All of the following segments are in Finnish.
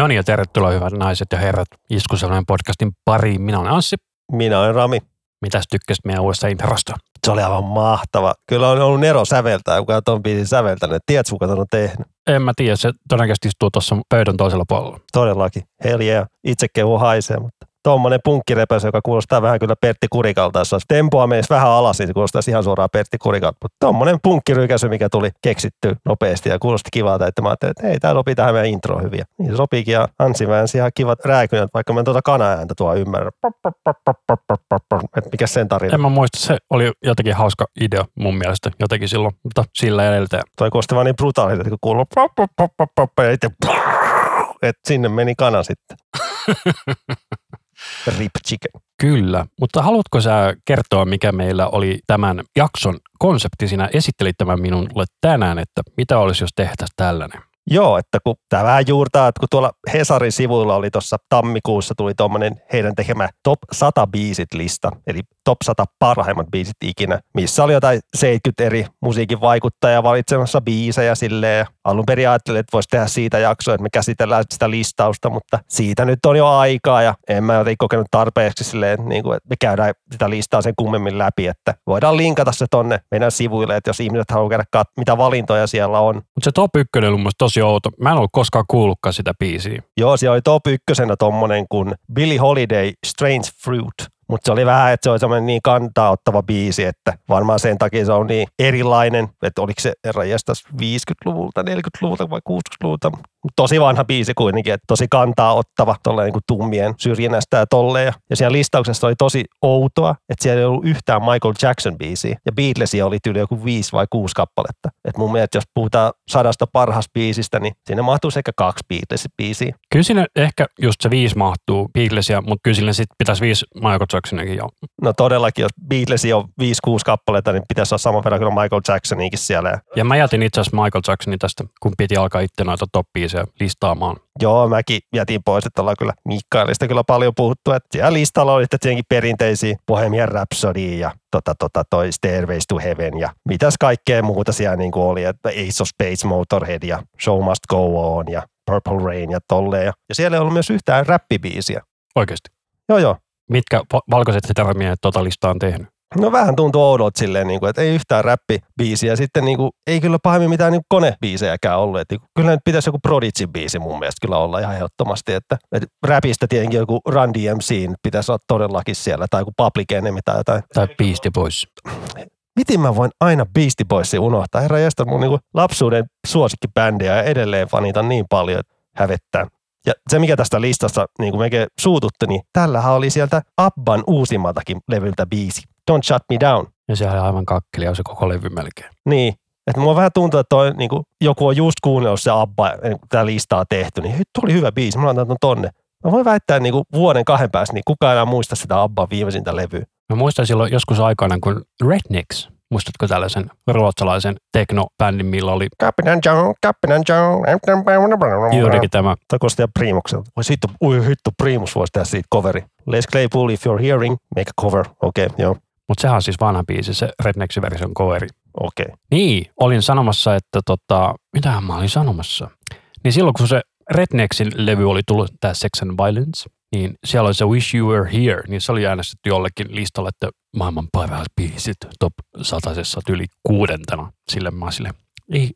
No niin ja tervetuloa hyvät naiset ja herrat Iskuselman podcastin pariin. Minä olen Anssi. Minä olen Rami. Mitäs tykkäsit meidän uudesta introsta? Se oli aivan mahtava. Kyllä on ollut Nero säveltää, kuka ton biisin säveltänyt. Tiedätkö, kuka on tehnyt? En mä tiedä, se todennäköisesti istuu tuossa pöydän toisella puolella. Todellakin. Hell yeah. Itse kehu haisee, mutta tuommoinen punkkirepös, joka kuulostaa vähän kyllä Pertti Kurikalta. Jos olisi tempoa menisi vähän alas, niin se kuulostaa ihan suoraan Pertti Kurikalta. Mutta tuommoinen punkkirykäsy, mikä tuli keksitty nopeasti ja kuulosti kivalta, että mä ajattelin, että hei, tämä sopii tähän meidän intro hyviä. Niin se sopiikin ja Ansi väänsi ihan kivat rääkynät, vaikka mä en tuota kanaääntä tuo ymmärrä. Että mikä sen tarina? En mä muista, se oli jotenkin hauska idea mun mielestä jotenkin silloin, mutta sillä edeltä. Toi kuulosti vaan niin brutaalilta, kun kuuluu ja sitten että sinne meni kana sitten. Rip chicken. Kyllä, mutta haluatko sä kertoa, mikä meillä oli tämän jakson konsepti? Sinä esittelit tämän minulle tänään, että mitä olisi, jos tehtäisiin tällainen. Joo, että kun tämä vähän juurtaa, että kun tuolla Hesarin sivuilla oli tuossa tammikuussa tuli tuommoinen heidän tekemä top 100 biisit lista, eli top 100 parhaimmat biisit ikinä, missä oli jotain 70 eri musiikin vaikuttajaa valitsemassa biisejä silleen. Alun perin ajattelin, että voisi tehdä siitä jaksoa, että me käsitellään sitä listausta, mutta siitä nyt on jo aikaa ja en mä jotenkin kokenut tarpeeksi silleen, niin kuin, että me käydään sitä listaa sen kummemmin läpi, että voidaan linkata se tonne meidän sivuille, että jos ihmiset haluaa käydä mitä valintoja siellä on. Mutta se top 1 oli mun tosi outo. Mä en ollut koskaan kuullutkaan sitä biisiä. Joo, siellä oli top ykkösenä tommonen kuin Billy Holiday Strange Fruit. Mutta se oli vähän, että se oli semmoinen niin kantaa ottava biisi, että varmaan sen takia se on niin erilainen, että oliko se herra 50-luvulta, 40-luvulta vai 60-luvulta. Tosi vanha biisi kuitenkin, että tosi kantaa ottava, tolleen niin kuin tummien syrjinnästä ja tolleen. Ja siellä listauksessa oli tosi outoa, että siellä ei ollut yhtään Michael Jackson biisiä. Ja Beatlesia oli tyyli joku viisi vai kuusi kappaletta. Et mun mielestä, jos puhutaan sadasta parhaasta biisistä, niin siinä mahtuu sekä kaksi Beatles-biisiä. Kyllä siinä ehkä just se viisi mahtuu Beatlesia, mutta kyllä sinne sitten pitäisi viisi Michael Jacksonikin jo. No todellakin, jos Beatlesia on 5-6 kappaletta, niin pitäisi olla saman verran kuin Michael Jacksonikin siellä. Ja mä jätin itse asiassa Michael Jacksonin tästä, kun piti alkaa itse noita top listaamaan. Joo, mäkin jätin pois, että ollaan kyllä Mikkailista kyllä paljon puhuttu, että siellä listalla oli tietenkin perinteisiä Bohemian Rhapsody ja tota, tota, toi Stairways to Heaven ja mitäs kaikkea muuta siellä niin kuin oli, että Ace of Space Motorhead ja Show Must Go On ja Purple Rain ja tolleen. Ja, ja siellä ei ollut myös yhtään räppibiisiä. Oikeasti? Joo, joo. Mitkä valkoiset termiehet tota listaa on tehnyt? No vähän tuntuu oudolta silleen, niin kuin, että ei yhtään räppibiisiä. Sitten niin kuin, ei kyllä pahemmin mitään niin konebiisejäkään ollut. Että, niin kyllä nyt pitäisi joku Prodigy-biisi mun mielestä kyllä olla ihan ehdottomasti. Että, että räpistä tietenkin joku Run DMC pitäisi olla todellakin siellä. Tai joku Public Enemy tai jotain. Tai Beastie Boys. Miten mä voin aina Beastie Boysin unohtaa? Herra jästä mun niin kuin lapsuuden suosikkibändiä ja edelleen fanitan niin paljon, että hävettää. Ja se, mikä tästä listasta niin kuin mekin suututti, niin tällähän oli sieltä Abban uusimmaltakin levyltä biisi. Don't Shut Me Down. Ja se oli aivan kakkeli, on se koko levy melkein. Niin. Että mua vähän tuntuu, että toi, niin kuin, joku on just kuunnellut se Abba, niin tämä listaa tehty, niin tuo oli hyvä biisi, mä laitan ton tonne. Mä voin väittää, että niin kuin vuoden kahden päästä, niin kukaan enää muista sitä Abban viimeisintä levyä. Mä muistan silloin joskus aikana, kun Rednecks Muistatko tällaisen ruotsalaisen teknobändin, millä oli... Captain John, Captain John. Juurikin tämä. Tämä kuulosti Primukselta. Voi hitto, ui hitto, Primus voisi tehdä siitä coveri. Les Claypool, if you're hearing, make a cover. Okei, okay, joo. Mutta sehän on siis vanha biisi, se Rednecksin version coveri. Okei. Okay. Niin, olin sanomassa, että tota, mitähän mä olin sanomassa? Niin silloin kun se Rednecksin levy oli tullut, tämä Sex and Violence, niin siellä oli se Wish You Were Here, niin se oli äänestetty jollekin listalle, että maailman parhaat biisit top satasessa yli kuudentena. Sille mä sille, ei,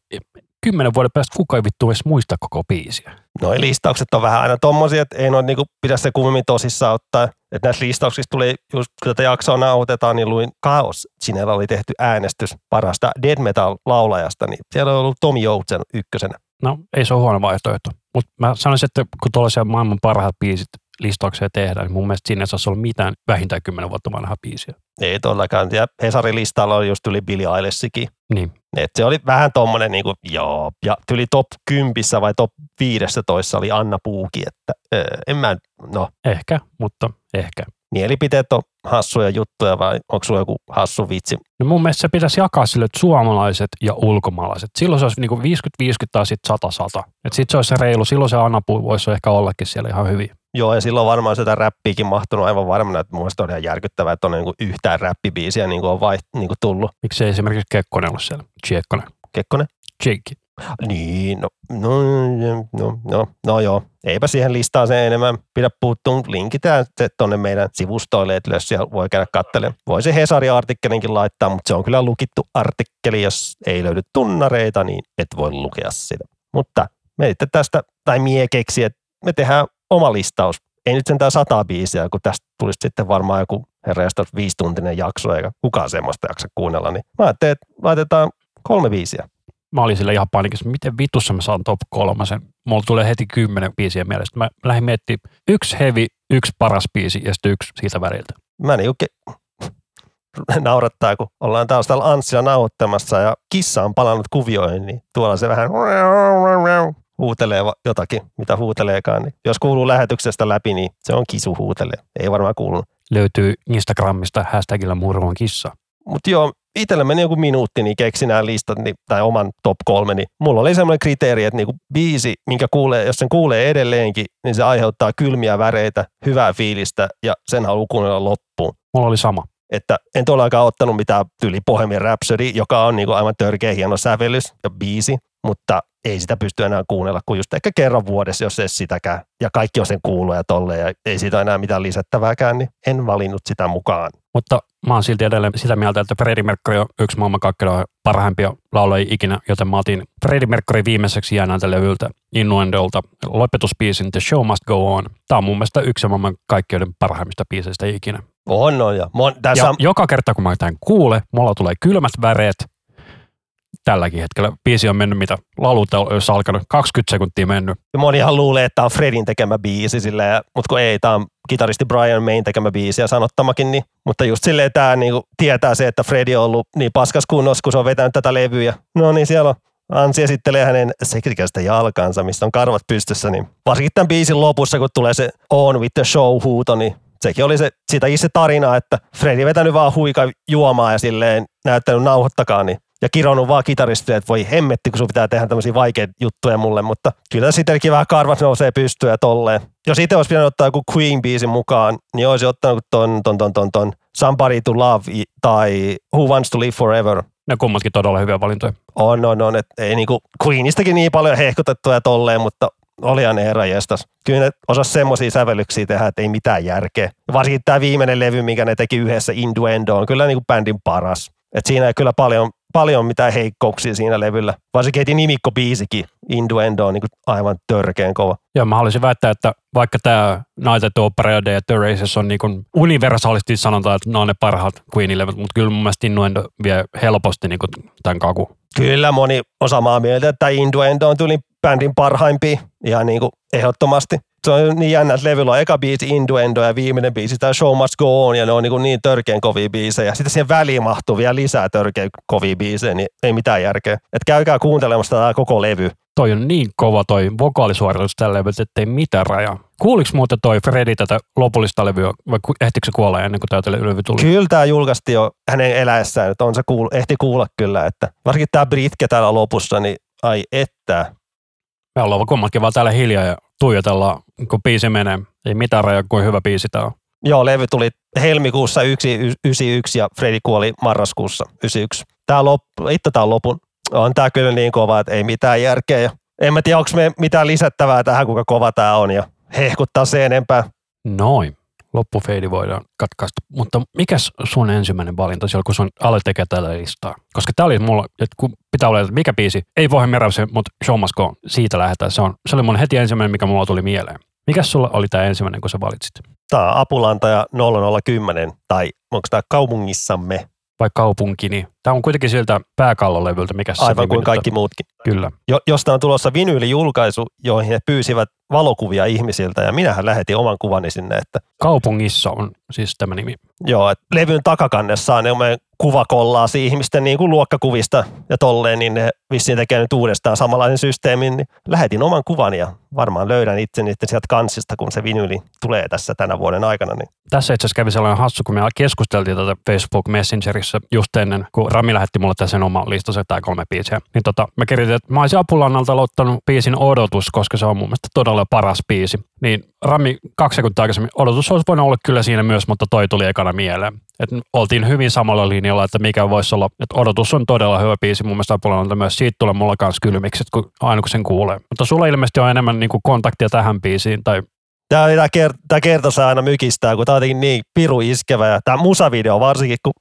kymmenen vuoden päästä kukaan ei vittu edes muista koko biisiä. No listaukset on vähän aina tommosia, että ei noin niinku pidä se kummemmin tosissaan ottaa. Että näissä listauksissa tuli, just kun tätä jaksoa nauhoitetaan, niin luin Kaos. Sinellä oli tehty äänestys parasta dead metal laulajasta, niin siellä on ollut Tomi Joutsen ykkösenä. No ei se ole huono vaihtoehto. Mutta mä sanoisin, että kun tuollaisia maailman parhaat biisit listauksia tehdään, niin mun mielestä sinne ei saisi olla mitään vähintään kymmenen vuotta vanhaa biisiä. Ei todellakaan. Ja Hesarin listalla oli just yli Billy Eilishkin. Niin. Et se oli vähän tommonen niinku, joo. Ja tyli top 10 vai top 15 oli Anna Puuki, että öö, en mä, no. Ehkä, mutta ehkä. Mielipiteet on hassuja juttuja vai onko sulla joku hassu vitsi? No mun mielestä se pitäisi jakaa sille, että suomalaiset ja ulkomaalaiset. Silloin se olisi niinku 50-50 tai sitten 100-100. Että sitten se olisi se reilu. Silloin se Anna Puu voisi ehkä ollakin siellä ihan hyvin. Joo, ja silloin varmaan sitä räppiäkin mahtunut aivan varmana, että mun on ihan järkyttävää, että on niin kuin yhtään räppibiisiä niin kuin on vaiht, niin kuin tullut. Miksi ei esimerkiksi Kekkonen ollut siellä? Tsekkonen. Kekkonen? Jake. Niin, no, no, no, no, no joo. Eipä siihen listaan sen enemmän pidä puuttua, linkitään se tuonne meidän sivustoille, että jos siellä voi käydä katselemaan. Voi se Hesari-artikkelinkin laittaa, mutta se on kyllä lukittu artikkeli. Jos ei löydy tunnareita, niin et voi lukea sitä. Mutta me tästä, tai mie keksi, että me tehdään oma listaus. Ei nyt sentään sata biisiä, kun tästä tulisi sitten varmaan joku herrasta viisituntinen jakso, eikä kukaan semmoista jaksa kuunnella. Niin mä ajattelin, että laitetaan kolme biisiä mä olin sille ihan painikissa, miten vitussa mä saan top kolmasen. Mulla tulee heti kymmenen biisiä mielestä. Mä lähdin miettimään yksi heavy, yksi paras biisi ja sitten yksi siitä väliltä. Mä ke- naurattaa, kun ollaan taas täällä Anssilla nauhoittamassa ja kissa on palannut kuvioihin, niin tuolla se vähän huutelee jotakin, mitä huuteleekaan. Niin jos kuuluu lähetyksestä läpi, niin se on kisu huutelee. Ei varmaan kuulunut. Löytyy Instagramista hashtagilla murron kissa. Mutta joo, itsellä meni joku minuutti, niin keksin nämä listat niin, tai oman top kolme, niin mulla oli semmoinen kriteeri, että niinku biisi, minkä kuulee, jos sen kuulee edelleenkin, niin se aiheuttaa kylmiä väreitä, hyvää fiilistä ja sen haluaa kuunnella loppuun. Mulla oli sama. Että en tuollakaan ottanut mitään tyli Bohemian Rhapsody, joka on niinku aivan törkeä hieno sävellys ja biisi, mutta ei sitä pysty enää kuunnella kuin just ehkä kerran vuodessa, jos ei sitäkään. Ja kaikki on sen kuullut ja tolleen ja ei siitä enää mitään lisättävääkään, niin en valinnut sitä mukaan. Mutta mä oon silti edelleen sitä mieltä, että Freddie Mercury on yksi maailman kakkela parhaimpia laulajia ikinä, joten mä otin Freddie Mercury viimeiseksi jäänältä levyltä Innuendolta lopetuspiisin The Show Must Go On. Tämä on mun mielestä yksi maailman kaikkeuden parhaimmista biiseistä ikinä. On, on. Ja, mon, tässä... ja joka kerta kun mä tämän kuule, mulla tulee kylmät väreet, tälläkin hetkellä. Biisi on mennyt, mitä laululta olisi alkanut, 20 sekuntia mennyt. Ja monihan luulee, että tämä on Fredin tekemä biisi, silleen, mutta kun ei, tämä on kitaristi Brian Mayn tekemä biisi ja sanottamakin, niin, mutta just silleen tämä niin tietää se, että Fredi on ollut niin paskas kunnossa, kun se on vetänyt tätä levyä. No niin, siellä on Ansi esittelee hänen seksikästä jalkansa, missä on karvat pystyssä, niin varsinkin tämän biisin lopussa, kun tulee se On with the show huuto, niin sekin oli se, siitä itse tarina, että Fredi vetänyt vaan huika juomaa ja silleen näyttänyt nauhoittakaa, niin ja kironut vaan kitaristia, että voi hemmetti, kun sun pitää tehdä tämmöisiä vaikeita juttuja mulle, mutta kyllä sittenkin vähän karvat nousee pystyä ja tolleen. Jos itse olisi pitänyt ottaa joku Queen-biisin mukaan, niin olisi ottanut ton, ton, ton, ton, ton Somebody to Love tai Who Wants to Live Forever. Ne kummatkin todella hyviä valintoja. On, on, on. Et ei niinku Queenistäkin niin paljon hehkutettuja tolleen, mutta olihan ne herra jestas. Kyllä ne osas semmoisia sävellyksiä tehdä, että ei mitään järkeä. Varsinkin tämä viimeinen levy, minkä ne teki yhdessä Induendo, on kyllä niinku bändin paras. Et siinä ei kyllä paljon paljon mitään heikkouksia siinä levyllä. Varsinkin heti nimikko-biisikin, Induendo on niin aivan törkeän kova. Joo, mä haluaisin väittää, että vaikka tämä Night at Opera ja The Races on niin universaalisti sanotaan, että ne on ne parhaat Queenin-levyt, mutta kyllä mun mielestä Innuendo vie helposti niin tämän kaku. Kyllä moni on samaa mieltä, että Innuendo on tuli bändin parhaimpia ihan niin kuin ehdottomasti se on niin jännä, että levyllä on eka biisi Induendo ja viimeinen biisi tämä Show Must Go On ja ne on niin, niin törkeän kovia biisejä. Sitten siihen väliin mahtuu vielä lisää törkeän kovia biisejä, niin ei mitään järkeä. Että käykää kuuntelemassa tätä koko levy. Toi on niin kova toi vokaalisuoritus tällä levyllä, että ei mitään rajaa. Kuuliko muuten toi Fredi tätä lopullista levyä vai ehtikö se kuolla ennen kuin tämä levy tuli? Kyllä tämä julkaisti jo hänen eläessään, että on se kuul, ehti kuulla kyllä, että varsinkin tämä Britke täällä lopussa, niin ai että. Me ollaan kummatkin vaan täällä hiljaa ja tuijotellaan, kun biisi menee. Ei mitään raja, kuin hyvä biisi tämä on. Joo, levy tuli helmikuussa 91 ja Freddy kuoli marraskuussa 91. Tää itse tää on lopun. On tää kyllä niin kova, että ei mitään järkeä. Ja en mä tiedä, onko me mitään lisättävää tähän, kuinka kova tää on ja hehkuttaa se enempää. Noin loppufeidi voidaan katkaista. Mutta mikä sun ensimmäinen valinta siellä, kun sun aloit tekemään tätä listaa? Koska tämä oli mulla, että kun pitää olla, että mikä biisi, ei voi Merapse, mutta Show Must Go, siitä lähdetään. Se, on, se oli mun heti ensimmäinen, mikä mulla tuli mieleen. Mikä sulla oli tämä ensimmäinen, kun sä valitsit? Tämä Apulantaja 0010, tai onko tämä kaupungissamme? Vai kaupunkini. Tämä on kuitenkin siltä pääkallolevyltä, mikä se Aivan kuin kaikki muutkin. Kyllä. Jo, josta on tulossa vinyylijulkaisu, joihin he pyysivät valokuvia ihmisiltä ja minähän lähetin oman kuvani sinne. Että... Kaupungissa on siis tämä nimi. Joo, että levyn takakannessa on kuvakollaasi ihmisten niin kuin luokkakuvista ja tolleen, niin ne vissiin tekee nyt uudestaan samanlaisen systeemin. Niin lähetin oman kuvan ja varmaan löydän itse niiden sieltä kansista, kun se vinyli tulee tässä tänä vuoden aikana. Niin. Tässä itse asiassa kävi sellainen hassu, kun me keskusteltiin tätä Facebook Messengerissa just ennen, kun Rami lähetti mulle tässä sen oman listansa, tämä kolme biisiä. Niin tota, mä kirjoitin, että mä olisin Apulannalta aloittanut biisin Odotus, koska se on mun mielestä todella paras biisi. Niin Rami kaksi sekuntia aikaisemmin, Odotus olisi voinut olla kyllä siinä myös, mutta toi tuli ekana mieleen. Et oltiin hyvin samalla linjalla, että mikä voisi olla, että Odotus on todella hyvä biisi mun mielestä Apulannalta myös. Siitä tulee mulla kanssa kylmikset, kun, aina kun sen kuulee. Mutta sulla ilmeisesti on enemmän niin kuin kontaktia tähän biisiin, tai Tämä, tämä, kert- tämä kertosa aina mykistää, kun tämä on niin piru iskevä. Ja tämä musavideo varsinkin, kun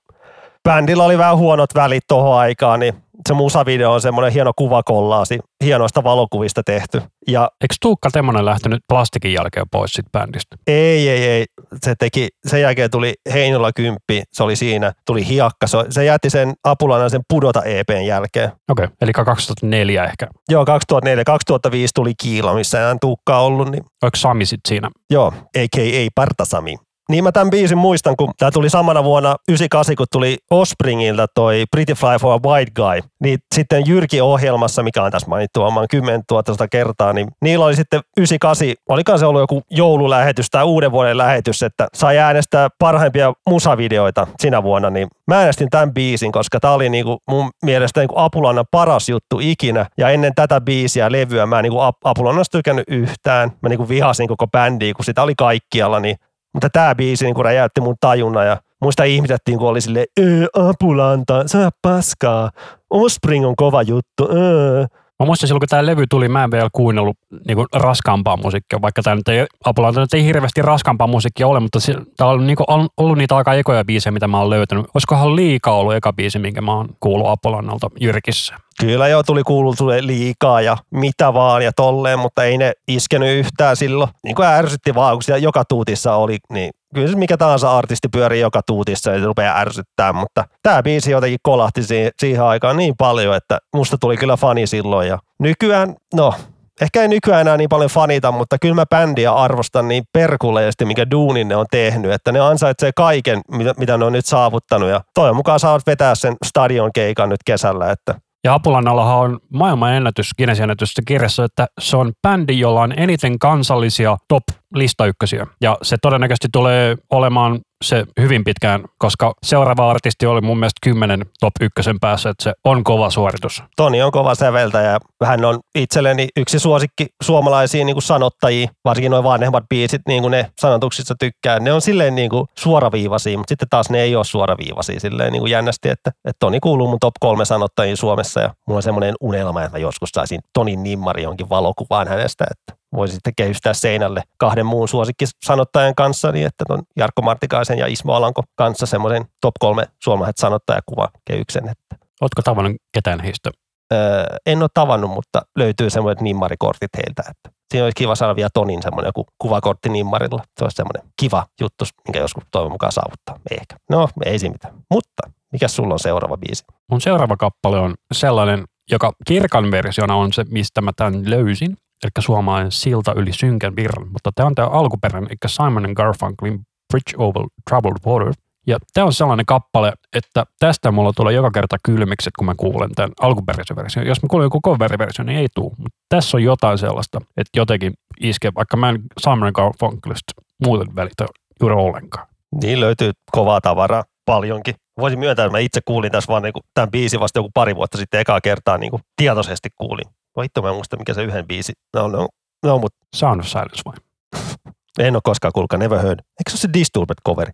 bändillä oli vähän huonot välit tuohon aikaan, niin se musavideo on semmoinen hieno kuvakollaasi, hienoista valokuvista tehty. Ja Eikö Tuukka Temmonen lähtenyt plastikin jälkeen pois sit bändistä? ei, ei, ei. Se teki, sen jälkeen tuli Heinola kymppi, se oli siinä, tuli hiakka. Se, se jätti sen apulana sen pudota EPn jälkeen. Okei, okay. eli 2004 ehkä. Joo, 2004, 2005 tuli Kiila, missä ei enää Tuukkaa ollut, niin Oliko Sami sit siinä? Joo, a.k.a. Partasami. Niin mä tämän biisin muistan, kun tämä tuli samana vuonna 98, kun tuli Ospringilta toi Pretty Fly for a White Guy. Niin sitten Jyrki-ohjelmassa, mikä on tässä mainittu oman 10 000 kertaa, niin niillä oli sitten 98, olikaan se ollut joku joululähetys tai uuden vuoden lähetys, että sai äänestää parhaimpia musavideoita sinä vuonna, niin mä äänestin tämän biisin, koska tämä oli niinku mun mielestä niinku Apulannan paras juttu ikinä. Ja ennen tätä biisiä, levyä, mä en niinku Ap- Apulannasta tykännyt yhtään. Mä niinku vihasin koko bändiä, kun sitä oli kaikkialla, niin mutta tämä biisi niin räjäytti mun tajunnan ja muista ihmisettiin, kun oli silleen, Apulanta, sä paskaa, Ospring on kova juttu, öö. Mä muistan silloin, kun tämä levy tuli, mä en vielä kuunnellut niin kuin raskaampaa musiikkia, vaikka tämä nyt ei, Apulanta nyt ei hirveästi raskaampaa musiikkia ole, mutta tämä on niin kuin, on ollut niitä aika ekoja biisejä, mitä mä oon löytänyt. Olisikohan liikaa ollut eka biisi, minkä mä oon kuullut Apulannalta Jyrkissä? Kyllä joo, tuli kuultu liikaa ja mitä vaan ja tolleen, mutta ei ne iskenyt yhtään silloin. Niin kuin ärsytti vaan, kun joka tuutissa oli, niin kyllä se mikä tahansa artisti pyörii joka tuutissa ja rupeaa ärsyttää, mutta tämä biisi jotenkin kolahti siihen, siihen aikaan niin paljon, että musta tuli kyllä fani silloin ja nykyään, no ehkä ei nykyään enää niin paljon fanita, mutta kyllä mä bändiä arvostan niin perkuleesti, mikä duunin ne on tehnyt, että ne ansaitsee kaiken, mitä, mitä ne on nyt saavuttanut ja toivon mukaan saavat vetää sen stadion keikan nyt kesällä, että Ja Apulannallahan on maailman ennätys, Guinnessin ennätys kirjassa, että se on bändi, jolla on eniten kansallisia top listaykkösiä. Ja se todennäköisesti tulee olemaan se hyvin pitkään, koska seuraava artisti oli mun mielestä kymmenen top ykkösen päässä, että se on kova suoritus. Toni on kova säveltäjä hän on itselleni yksi suosikki suomalaisia niin kuin sanottajia, varsinkin noin vanhemmat biisit, niin kuin ne sanotuksissa tykkää. Ne on silleen niin kuin suoraviivaisia, mutta sitten taas ne ei ole suoraviivaisia silleen niin kuin jännästi, että, että Toni kuuluu mun top kolme sanottajia Suomessa ja mulla on semmoinen unelma, että mä joskus saisin Tonin nimmari jonkin valokuvaan hänestä, että voisi sitten kehystää seinälle kahden muun suosikkisanottajan kanssa, niin että ton Jarkko Martikaisen ja Ismo Alanko kanssa semmoisen top kolme suomalaiset sanottajakuva kehyksen. Että, Ootko tavannut ketään heistä? öö, en ole tavannut, mutta löytyy semmoiset nimmarikortit heiltä, että siinä olisi kiva saada vielä Tonin semmoinen joku kuvakortti nimmarilla. Se olisi semmoinen kiva juttu, minkä joskus toivon mukaan saavuttaa. Ehkä. No, ei siinä mitään. Mutta mikä sulla on seuraava biisi? Mun seuraava kappale on sellainen, joka kirkan versiona on se, mistä mä tämän löysin. Eli suomalainen silta yli synkän virran. Mutta tämä on tämä alkuperäinen, eli Simon and Garfunkelin Bridge Over Troubled Water. Ja tämä on sellainen kappale, että tästä mulla tulee joka kerta kylmikset, kun mä kuulen tämän alkuperäisen version. Jos mä kuulen joku cover-versio, niin ei tule. Mutta tässä on jotain sellaista, että jotenkin iskee, vaikka mä en Simon and Garfunkelista muuten välitä juuri ollenkaan. Niin löytyy kovaa tavaraa paljonkin. Voisin myöntää, että mä itse kuulin tässä vaan niin tämän biisin vasta joku pari vuotta sitten ekaa kertaa niin kuin tietoisesti kuulin. Voi hitto, mä en muista mikä se yhden biisi. No, no, no mutta Sound of Silence vai? en ole koskaan kuulkaa, never heard. Eikö se ole se Disturbed coveri?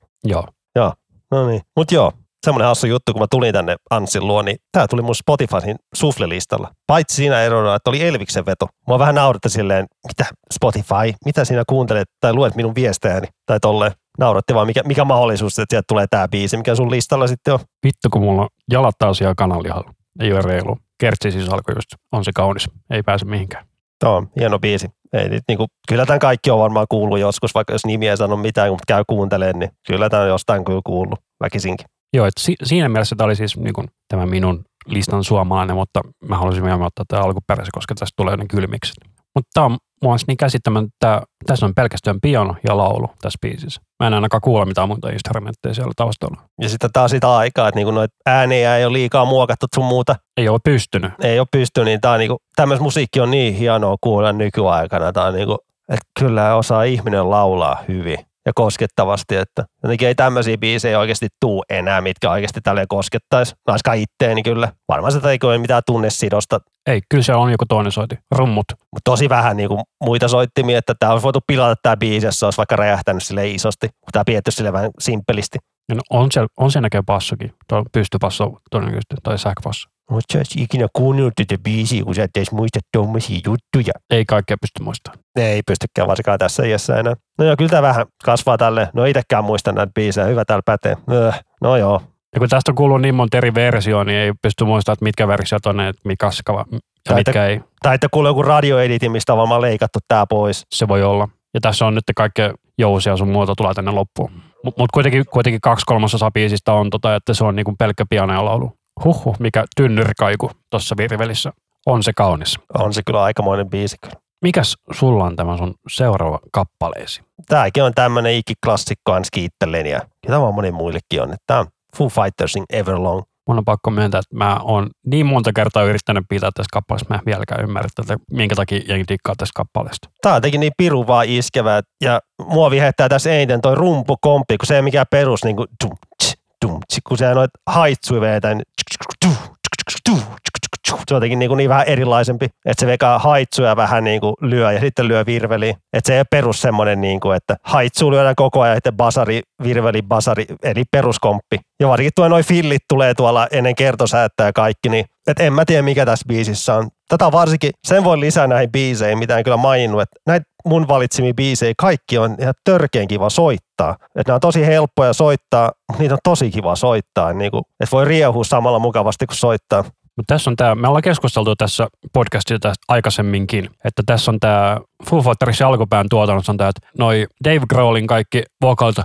Joo. No niin. Mutta joo, semmoinen hassu juttu, kun mä tulin tänne Anssin luo, niin tää tuli mun Spotifyn suflelistalla. Paitsi siinä erona, että oli Elviksen veto. Mua vähän nauratti silleen, mitä Spotify, mitä siinä kuuntelet tai luet minun viestejäni tai tolleen. Nauratti vaan, mikä, mikä mahdollisuus, että sieltä tulee tää biisi, mikä sun listalla sitten on. Vittu, kun mulla on jalat taas ihan kananlihalla. Ei ole reilu. Kertsi siis alkoi just. On se kaunis. Ei pääse mihinkään. Tämä on hieno biisi. Ei, niin kuin, kyllä tämän kaikki on varmaan kuullut joskus, vaikka jos nimi ei sano mitään, mutta käy kuuntelemaan, niin kyllä tämä on jostain kyllä kuullut, väkisinkin. Joo, että si- siinä mielessä tämä oli siis niin kuin, tämä minun listan suomalainen, mutta mä halusin vielä ottaa tämä alkuperäisen, koska tästä tulee ne kylmikset. Mutta tämä on mua on niin käsittämättä, tässä on pelkästään piano ja laulu tässä biisissä. Mä en ainakaan kuule mitään muita instrumentteja siellä taustalla. Ja sitten taas sitä aikaa, että niinku noita ääniä ei ole liikaa muokattu sun muuta. Ei ole pystynyt. Ei ole pystynyt, niin tää on niinku, tämmöis musiikki on niin hienoa kuulla nykyaikana. Tää on niinku, että kyllä osaa ihminen laulaa hyvin. Ja koskettavasti, että jotenkin ei tämmöisiä biisejä oikeasti tuu enää, mitkä oikeasti tälleen koskettaisi. Naiskaan itteeni kyllä. Varmaan se ei ole mitään tunnesidosta, Ei, kyllä se on joku toinen soiti. Rummut. mutta tosi vähän niin kuin muita soittimia, että tämä olisi voitu pilata tämä biisi, jos se olisi vaikka räjähtänyt sille isosti, tämä pietty sille vähän simppelisti. No on, se, on se näkee passokin. Tuo pystypasso todennäköisesti, tai sähköpasso. Mutta sä ikinä kuunnellut tätä biisiä, kun sä et edes muista tuommoisia juttuja. Ei kaikkea pysty muistamaan. Ei pystykään varsinkaan tässä iässä enää. No joo, kyllä tämä vähän kasvaa tälle. No itekään muista näitä biisejä. Hyvä täällä pätee. Öh, no joo. Ja kun tästä on kuullut niin monta eri versioa, niin ei pysty muistamaan, että mitkä versiot on ne, että mikä kaskava ja Tai mitkä ei. Tai että kuulee joku radioeditin, mistä on varmaan leikattu tää pois. Se voi olla. Ja tässä on nyt kaikkea jousia sun muuta tulee tänne loppuun. Mutta mut kuitenkin, kuitenkin kaksi kolmasosa biisistä on tota, että se on niinku pelkkä pianoja-laulu. Huhhuh, mikä tynnyrikaiku tuossa virvelissä. On se kaunis. On se kyllä aikamoinen biisi. kyllä. Mikäs sulla on tämä sun seuraava kappaleesi? Tääkin on tämmönen ikiklassikko ainakin itselleni ja tämä on moni muillekin on. Tämä on Foo Fightersin Everlong. Mun on pakko myöntää, että mä oon niin monta kertaa yrittänyt pitää tässä kappaleessa, mä en vieläkään ymmärrä, että minkä takia jengi dikkaa tästä kappaleesta. Tää on jotenkin niin piru vaan iskevä. Ja mua vihettää tässä eniten toi rumpukomppi, kun se ei mikään perus niin kuin tsch, kun se noit haitsui vetää, niin se on jotenkin niin, kuin niin vähän erilaisempi, että se vekaa haitsuja vähän niin kuin lyö ja sitten lyö virveliin. Että se ei ole perus semmoinen, niin kuin, että haitsu lyödään koko ajan että sitten basari, virveli, basari, eli peruskomppi. Ja varsinkin tuo noin fillit tulee tuolla ennen kertosäättä ja kaikki, niin et en mä tiedä mikä tässä biisissä on. Tätä varsinkin, sen voi lisää näihin biiseihin, mitä en kyllä maininnut, että näitä mun valitsimia biisejä kaikki on ihan törkeän kiva soittaa. Että nämä on tosi helppoja soittaa, mutta niitä on tosi kiva soittaa, niin kuin, että voi riehua samalla mukavasti kuin soittaa. Mutta tässä on tämä, me ollaan keskusteltu tässä podcastissa tästä aikaisemminkin, että tässä on tämä Foo Fightersin alkupään tuotannossa on tämä, että noi Dave Grohlin kaikki vokaalit,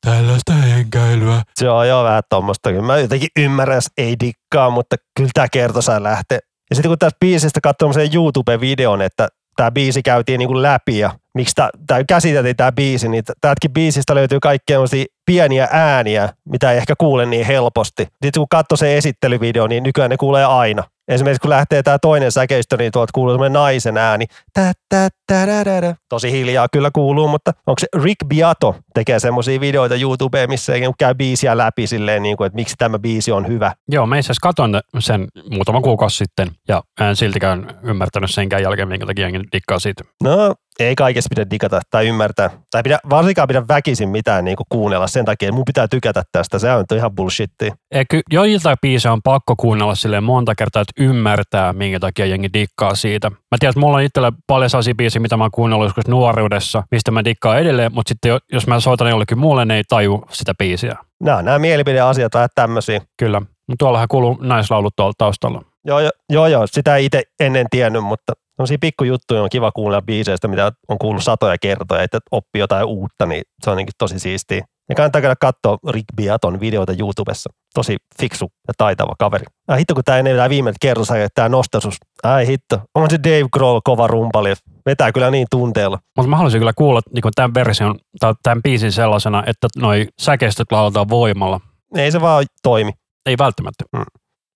tällaista henkäilyä. Se on jo vähän tuommoista. Mä jotenkin ymmärrän, jos ei dikkaa, mutta kyllä tämä kertosaa lähtee. Ja sitten kun tästä biisistä katsoo semmoisen YouTube-videon, että tämä biisi käytiin niin kuin läpi ja miksi tämä käsiteltiin tämä biisi, niin täältäkin biisistä löytyy kaikkea pieniä ääniä, mitä ei ehkä kuule niin helposti. Sitten kun katsoo se esittelyvideo, niin nykyään ne kuulee aina. Esimerkiksi kun lähtee tämä toinen säkeistö, niin tuolta kuuluu semmoinen naisen ääni. Tä, tä, tä, tä, tä, tä. Tosi hiljaa kyllä kuuluu, mutta onko se Rick Beato tekee semmoisia videoita YouTubeen, missä ei käy biisiä läpi silleen, niin kuin, että miksi tämä biisi on hyvä. Joo, mä itse katsoin sen muutama kuukausi sitten ja en siltikään ymmärtänyt senkään jälkeen, minkä takia jengi dikkaa siitä. No, ei kaikessa pidä digata tai ymmärtää. Tai pidä, varsinkaan pidä väkisin mitään niin kuunnella sen takia, että mun pitää tykätä tästä. Se on ihan bullshittia. Ei, ky- joiltain biisejä on pakko kuunnella silleen monta kertaa, että ymmärtää, minkä takia jengi dikkaa siitä. Mä tiedän, että mulla on itsellä paljon sellaisia biisejä, mitä mä oon kuunnellut joskus nuoruudessa, mistä mä dikkaan edelleen, mutta sitten jo- jos mä soitan jollekin muulle, ne ei taju sitä biisiä. Nämä nämä mielipideasiat vähän tämmöisiä. Kyllä. Mutta tuollahan kuuluu naislaulut tuolla taustalla. Joo, joo, joo, joo, sitä ei itse ennen tiennyt, mutta sellaisia pikkujuttuja on kiva kuunnella biiseistä, mitä on kuullut satoja kertoja, että oppii jotain uutta, niin se on niin tosi siistiä. Ja kannattaa käydä katsoa Rick Beaton videoita YouTubessa. Tosi fiksu ja taitava kaveri. Ai hitto, kun tämä ennen tämä viimeinen kerros, tämä nostasus. Ai hitto, on se Dave Grohl kova rumpali. Vetää kyllä niin tunteella. Mutta mä haluaisin kyllä kuulla niin tämän version tai tämän biisin sellaisena, että noi säkeistöt lauletaan voimalla. Ei se vaan toimi. Ei välttämättä.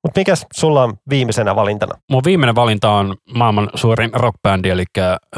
Mutta mikäs sulla on viimeisenä valintana? Mun viimeinen valinta on maailman suurin rockbändi, eli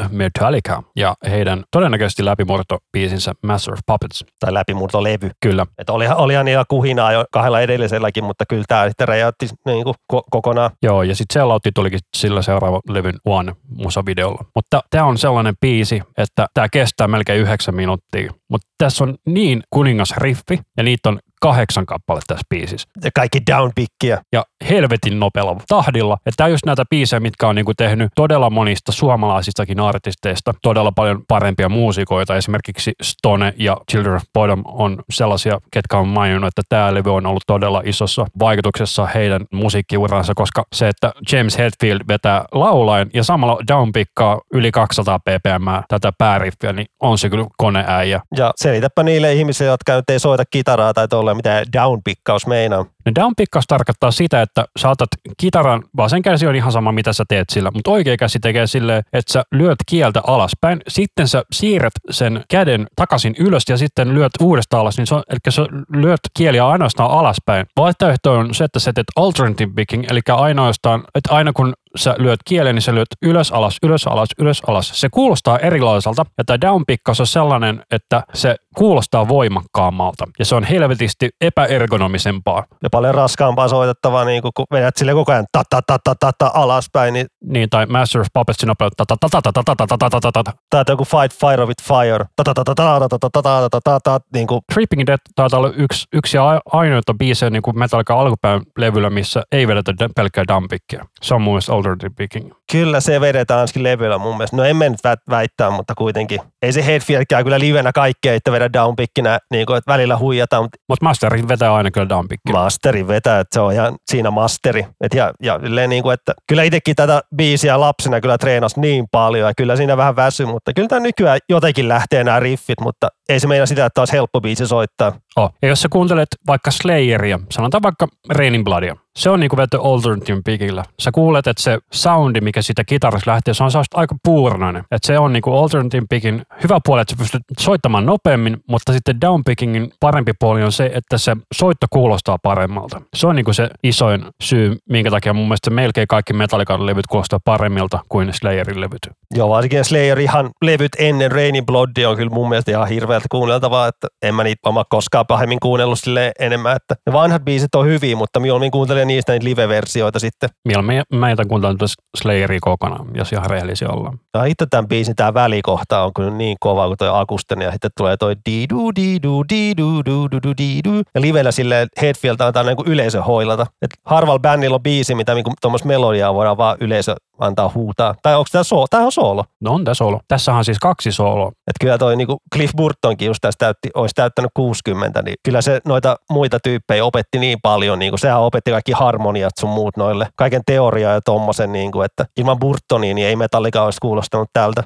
Metallica, ja heidän todennäköisesti läpimurtobiisinsä Master of Puppets. Tai läpimurtolevy. Kyllä. Että olihan, olihan niillä kuhinaa jo kahdella edelliselläkin, mutta kyllä tämä sitten räjäytti niin kuin ko- kokonaan. Joo, ja sitten Selloutti tulikin sillä seuraava levyn One musavideolla. Mutta tämä on sellainen biisi, että tämä kestää melkein yhdeksän minuuttia. Mutta tässä on niin kuningas riffi, ja niitä on kahdeksan kappaletta tässä biisissä. Ja kaikki downpickia. Ja helvetin nopealla tahdilla. Ja tämä on just näitä biisejä, mitkä on niinku tehnyt todella monista suomalaisistakin artisteista todella paljon parempia muusikoita. Esimerkiksi Stone ja Children of Bodom on sellaisia, ketkä on maininnut, että tämä levy on ollut todella isossa vaikutuksessa heidän musiikkiuransa, koska se, että James Hetfield vetää laulain ja samalla downpickaa yli 200 ppm tätä pääriffiä, niin on se kyllä koneäijä. Ja selitäpä niille ihmisille, jotka nyt ei soita kitaraa tai tuolla, mitä downpickaus meinaa. No downpickaus tarkoittaa sitä, että saatat kitaran, vasen käsi on ihan sama mitä sä teet sillä, mutta oikea käsi tekee silleen, että sä lyöt kieltä alaspäin, sitten sä siirrät sen käden takaisin ylös ja sitten lyöt uudestaan alas, niin se on, eli sä lyöt kieliä ainoastaan alaspäin. Vaihtoehto on se, että sä teet alternative picking, eli ainoastaan, että aina kun sä lyöt kielen, niin sä lyöt ylös, alas, ylös, alas, ylös, alas. Se kuulostaa erilaiselta. Ja tämä downpikkaus on sellainen, että se kuulostaa voimakkaammalta. Ja se on helvetisti epäergonomisempaa. Ja paljon raskaampaa soitettavaa, niin kun vedät sille koko ajan ta ta ta ta ta, ta alaspäin, niin Niin, tai Master of Puppets nopeutta. ta- ta- ta- ta- ta- ta- ta- ta- ta- ta- ta- ta- ta. tai joku Fight Fire with Fire, ta ta ta ta ta ta ta ta ta ta ta ta niin kuin Creeping Dead taitaa olla yksi, yksi ja ainoita biisejä niin kuin Metallica alkupään levyllä, missä ei vedetä pelkkää dumpikkia. Se on mun mielestä Older Than Picking. Kyllä se vedetään ainakin levyllä mun mielestä. No en mä nyt vä- väittää, mutta kuitenkin. Ei se Headfieldkään kyllä livenä kaikkea, että vedä downpickinä, niin kuin, että välillä huijataan, mutta Mutta Masterin vetää aina kyllä dumpikkia. masteri vetää, että se on ihan siinä masteri. Et ja, ja niin kuin, että kyllä itsekin tätä biisiä lapsena kyllä treenasi niin paljon ja kyllä siinä vähän väsy, mutta kyllä tämä nykyään jotenkin lähtee nämä riffit, mutta ei se meina sitä, että olisi helppo biisi soittaa. Oh. Ja jos sä kuuntelet vaikka Slayeria, sanotaan vaikka Raining Bloodia, se on niinku vetty Alternative Pickillä. Sä kuulet, että se soundi, mikä siitä kitarasta lähtee, se on sellaista aika puurnainen. Että se on niinku Alternative Pickin hyvä puoli, että sä pystyt soittamaan nopeammin, mutta sitten downpickingin parempi puoli on se, että se soitto kuulostaa paremmalta. Se on niinku se isoin syy, minkä takia mun mielestä melkein kaikki Metallican levyt kuulostaa paremmilta kuin Slayerin levyt. Joo, varsinkin Slayer ihan levyt ennen Rainy Blood on kyllä mun mielestä ihan hirveältä kuunneltavaa, että en mä niitä oma koskaan pahemmin kuunnellut sille enemmän, että ne vanhat biisit on hyviä, mutta mieluummin kuuntelen niistä niitä live-versioita sitten. Mieluummin mä jätän kuuntelemaan Slayeria kokonaan, jos ihan rehellisiä ollaan. Ja itse tämän biisin tämä välikohta on kyllä niin kova kuin toi akusten ja sitten tulee toi diidu diidu diidu diidu diidu ja livellä sille Headfield antaa niin yleisö hoilata. Et harvalla bändillä on biisi, mitä niin tuommoista melodiaa voidaan vaan yleisö antaa huutaa. Tai onko tämä soolo? Tämä on soolo. No on tämä soolo. Tässä on siis kaksi sooloa. että kyllä toi niinku Cliff Burtonkin just tässä täytti, olisi täyttänyt 60, niin kyllä se noita muita tyyppejä opetti niin paljon. Niinku, sehän opetti kaikki harmoniat sun muut noille. Kaiken teoriaa ja tommosen, niinku, että ilman Burtonia niin ei metallika olisi kuulostanut tältä.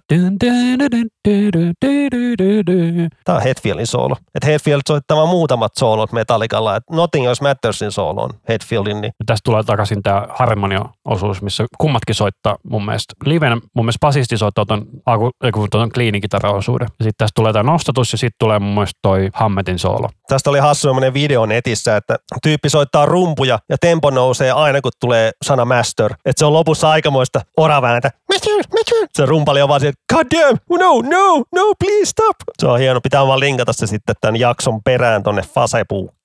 Tämä on Hetfieldin soolo. että Hetfield soittaa muutamat soolot metallikalla että Nothing Else Mattersin soolo on Hetfieldin. Niin. Tästä tulee takaisin tämä harmonia-osuus, missä kummatkin soittaa mun mielestä. Livenä mun mielestä basisti soittaa ton, ton cleanin kitaraosuuden. Ja sitten tästä tulee tämä nostatus ja sitten tulee mun mielestä toi Hammetin soolo. Tästä oli hassu semmoinen video netissä, että tyyppi soittaa rumpuja ja tempo nousee aina kun tulee sana master. Että se on lopussa aikamoista oravääntä. Master, master. Se rumpali on vaan siellä, god damn, no, no, no, please stop. Se on hieno, pitää vaan linkata se sitten tämän jakson perään tonne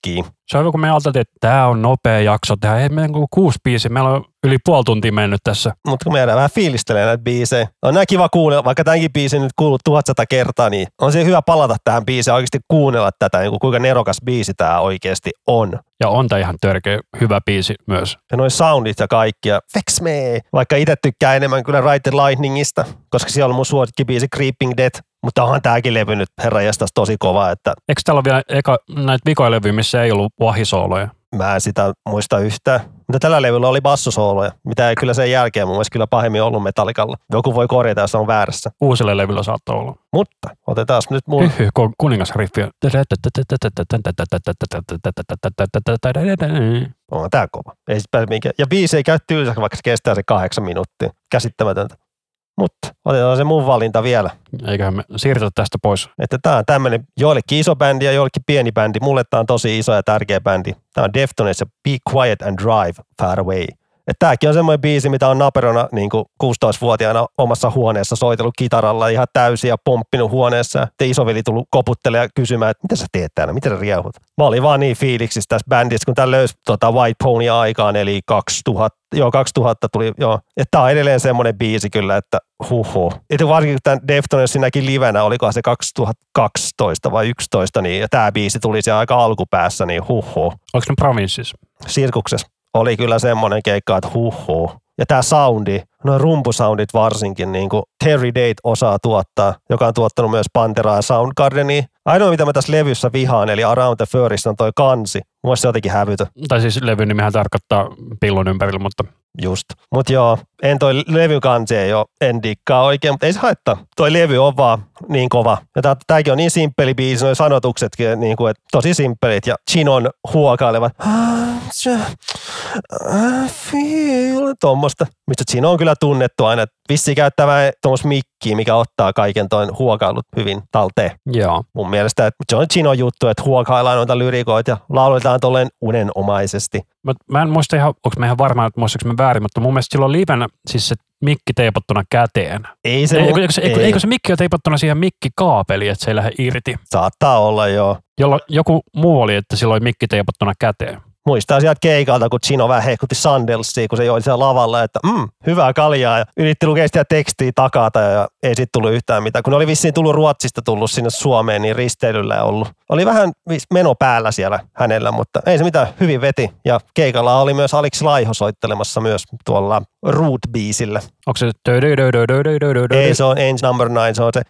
Facebookiin. Se on hyvä, kun me ajateltiin, että tämä on nopea jakso. Tämä ei meidän kuin kuusi biisiä. Meillä on yli puoli tuntia mennyt tässä. Mutta kun meidän vähän fiilistelee näitä biisejä, on näin kiva kuunnella, vaikka tämänkin biisin nyt kuullut tuhatsata kertaa, niin on se hyvä palata tähän biisiin ja oikeasti kuunnella tätä, niin kuin kuinka nerokas biisi tämä oikeasti on. Ja on tämä ihan törkeä hyvä biisi myös. Ja noin soundit ja kaikki. Ja Vex me! Vaikka itse tykkää enemmän kyllä the Lightningista, koska siellä on mun suosikkibiisi Creeping Death. Mutta onhan tääkin levy nyt herra tosi kova, että Eikö täällä ole vielä eka, näitä vikoilevyjä, missä ei ollut vahisooloja? mä en sitä muista yhtään. Mutta tällä levyllä oli bassosooloja, mitä ei kyllä sen jälkeen mun mielestä kyllä pahemmin ollut Metallicalla. Joku voi korjata, jos on väärässä. Uusille levyllä saattaa olla. Mutta otetaan nyt mun Hyhy, kun kuningasriffi. On tää kova. Ei sit pääse mihinkään. Ja biisi ei käy tylsäksi, vaikka se kestää se kahdeksan minuuttia. Käsittämätöntä. Mutta otetaan se mun valinta vielä. Eiköhän me siirrytä tästä pois. Että tää on tämmönen joillekin iso bändi ja joillekin pieni bändi. Mulle tää on tosi iso ja tärkeä bändi. Tää on Deftones ja Be Quiet and Drive Far Away. Että tääkin on semmoinen biisi, mitä on naperona niin 16-vuotiaana omassa huoneessa soitellut kitaralla ihan täysin ja pomppinut huoneessa. Ja isoveli tullut koputtelemaan ja kysymään, että mitä sä teet täällä, mitä sä riehut. Mä olin vaan niin fiiliksissä tässä bändissä, kun tää löysi tota White Pony aikaan, eli 2000, joo 2000 tuli, joo. Että tää on edelleen semmoinen biisi kyllä, että huhu. Että varsinkin tämän Deftonesin näki livenä, olikohan se 2012 vai 11, niin ja tää biisi tuli siellä aika alkupäässä, niin huhu Onko ne Provinces? sirkuksessa oli kyllä semmoinen keikka, että huhhuh. Ja tämä soundi, noin rumpusoundit varsinkin, niin kuin Terry Date osaa tuottaa, joka on tuottanut myös Panteraa ja Soundgardenia. Ainoa, mitä mä tässä levyssä vihaan, eli Around the Furissa on toi kansi. Mun se jotenkin hävytö, Tai siis levyn nimihän tarkoittaa pillon ympärillä, mutta just. Mut joo, en toi levykansi ei ole, en dikkaa oikein, mutta ei se haittaa. Toi levy on vaan niin kova. Ja tää, tääkin on niin simppeli biisi, noi sanotuksetkin, niin kuin, että tosi simppelit. Ja Chinon huokailevat. I feel, tommosta. Mistä Chino on kyllä tunnettu aina, että Vissi käyttävää tuommoista mikkiä, mikä ottaa kaiken toin huokailut hyvin talteen. Joo. Mun mielestä että se on Chino juttu, että huokaillaan noita lyrikoita ja lauletaan tolleen unenomaisesti. Mä, mä en muista ihan, onko mä ihan varma, että muistaaks mä väärin, mutta mun mielestä silloin livenä siis se mikki teipattuna käteen. Ei se, Eikö, mu- eikö, se, eikö, ei. eikö se mikki ole teipattuna siihen mikkikaapeliin, että se ei lähde irti? Saattaa olla joo. Jollo, joku muu oli, että silloin mikki teipattuna käteen. Muistaa sieltä keikalta, kun Chino vähän hehkutti Sandelsia, kun se joi siellä lavalla, että mm, hyvää kaljaa ja yritti lukea sitä tekstiä takata ja ei siitä tullut yhtään mitään. Kun ne oli vissiin tullut Ruotsista tullut sinne Suomeen, niin risteilyllä ei ollut. Oli vähän meno päällä siellä hänellä, mutta ei se mitään, hyvin veti. Ja keikalla oli myös Alex Laiho soittelemassa myös tuolla Root-biisillä. Onko se Ei, se on Ain't Number Nine, se on se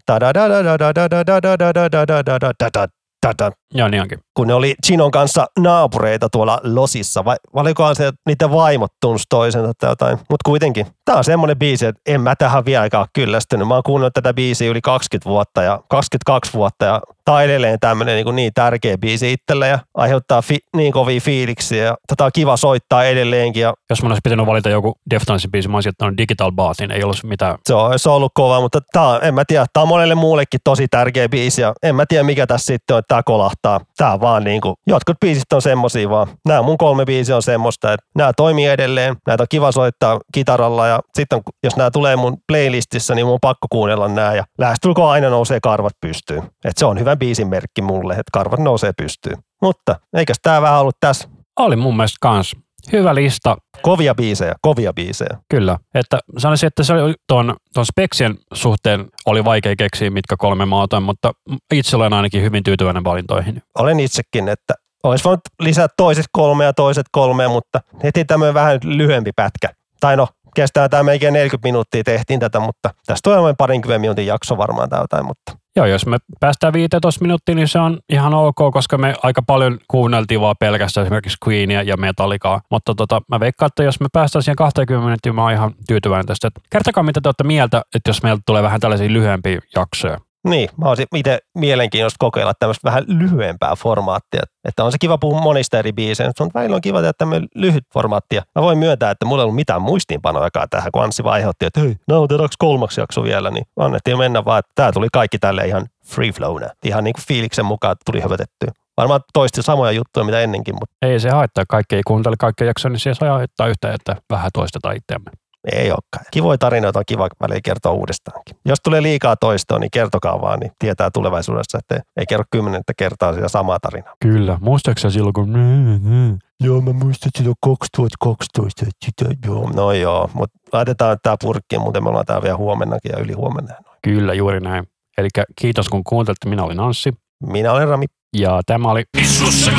Tätä. Joo, niin onkin. Kun ne oli Chinon kanssa naapureita tuolla Losissa, vai olikohan se, että niiden vaimot tunsi toisensa tai jotain. Mutta kuitenkin, tämä on semmoinen biisi, että en mä tähän vieläkään kyllästynyt. Mä oon kuunnellut tätä biisiä yli 20 vuotta ja 22 vuotta ja edelleen tämmöinen niin, niin tärkeä biisi itselle ja aiheuttaa fi, niin kovia fiiliksiä ja tätä on kiva soittaa edelleenkin ja Jos mun olisi pitänyt valita joku Deftonesin biisi, mä olisin ottanut Digital Bathin, ei ollut mitään. se on, se on ollut kova, mutta tää on, en mä tiedä, tämä on monelle muullekin tosi tärkeä biisi ja en mä tiedä mikä tässä sitten on, että tämä kolahtaa. Tää on vaan niin kuin, jotkut biisit on semmosia vaan. Nämä mun kolme biisi on semmoista, että nämä toimii edelleen, näitä on kiva soittaa kitaralla ja sitten jos nämä tulee mun playlistissä, niin mun on pakko kuunnella nämä ja lähestulkoon aina nousee karvat pystyyn. Et se on hyvä biisin merkki mulle, että karvat nousee pystyyn. Mutta eikös tää vähän ollut tässä Oli mun mielestä kans hyvä lista, kovia biisejä, kovia biisejä. kyllä. Että sanoisin, että se oli ton, ton speksien suhteen oli vaikea keksiä, mitkä kolme maata, mutta itse olen ainakin hyvin tyytyväinen valintoihin. olen itsekin, että olisi voinut lisätä toiset kolme ja toiset kolme, mutta heti tämmöinen vähän lyhyempi pätkä. Tai no, kestää tämä melkein 40 minuuttia tehtiin tätä, mutta tästä tulee noin parinkymmenen minuutin jakso varmaan tai jotain, mutta Joo, jos me päästään 15 minuuttiin, niin se on ihan ok, koska me aika paljon kuunneltiin vaan pelkästään esimerkiksi Queenia ja Metallicaa. Mutta tota, mä veikkaan, että jos me päästään siihen 20 minuuttiin, mä oon ihan tyytyväinen tästä. Kertokaa, mitä te olette mieltä, että jos meiltä tulee vähän tällaisia lyhyempiä jaksoja. Niin, mä olisin itse mielenkiintoista kokeilla tämmöistä vähän lyhyempää formaattia. Että on se kiva puhua monista eri biiseistä, mutta välillä on kiva tehdä tämmöinen lyhyt formaatti. Ja Mä voin myöntää, että mulla ei ollut mitään muistiinpanojakaan tähän, kun Anssi vaihdotti, että hei, nautetaankos kolmaksi jakso vielä, niin annettiin mennä vaan, että tää tuli kaikki tälle ihan free flowna. Ihan niin kuin fiiliksen mukaan tuli höpötettyä. Varmaan toisti samoja juttuja mitä ennenkin, mutta Ei se haittaa, kaikki ei kuuntele kaikkia jaksoja, niin se saa haittaa yhtä, että vähän toistetaan itseämme. Ei olekaan. Kivoja tarinoita on kiva väliin kertoa uudestaankin. Jos tulee liikaa toistoa, niin kertokaa vaan, niin tietää tulevaisuudessa, että ei kerro kymmenettä kertaa sitä samaa tarinaa. Kyllä, muistaakseni silloin, kun... Joo, mä muistan silloin 2012, että sitä, joo. No joo, mutta laitetaan tämä purkkiin, muuten me ollaan täällä vielä huomennakin ja yli huomenna. Kyllä, juuri näin. Eli kiitos kun kuuntelitte, minä olin Anssi. Minä olen Rami. Ja tämä oli Issussa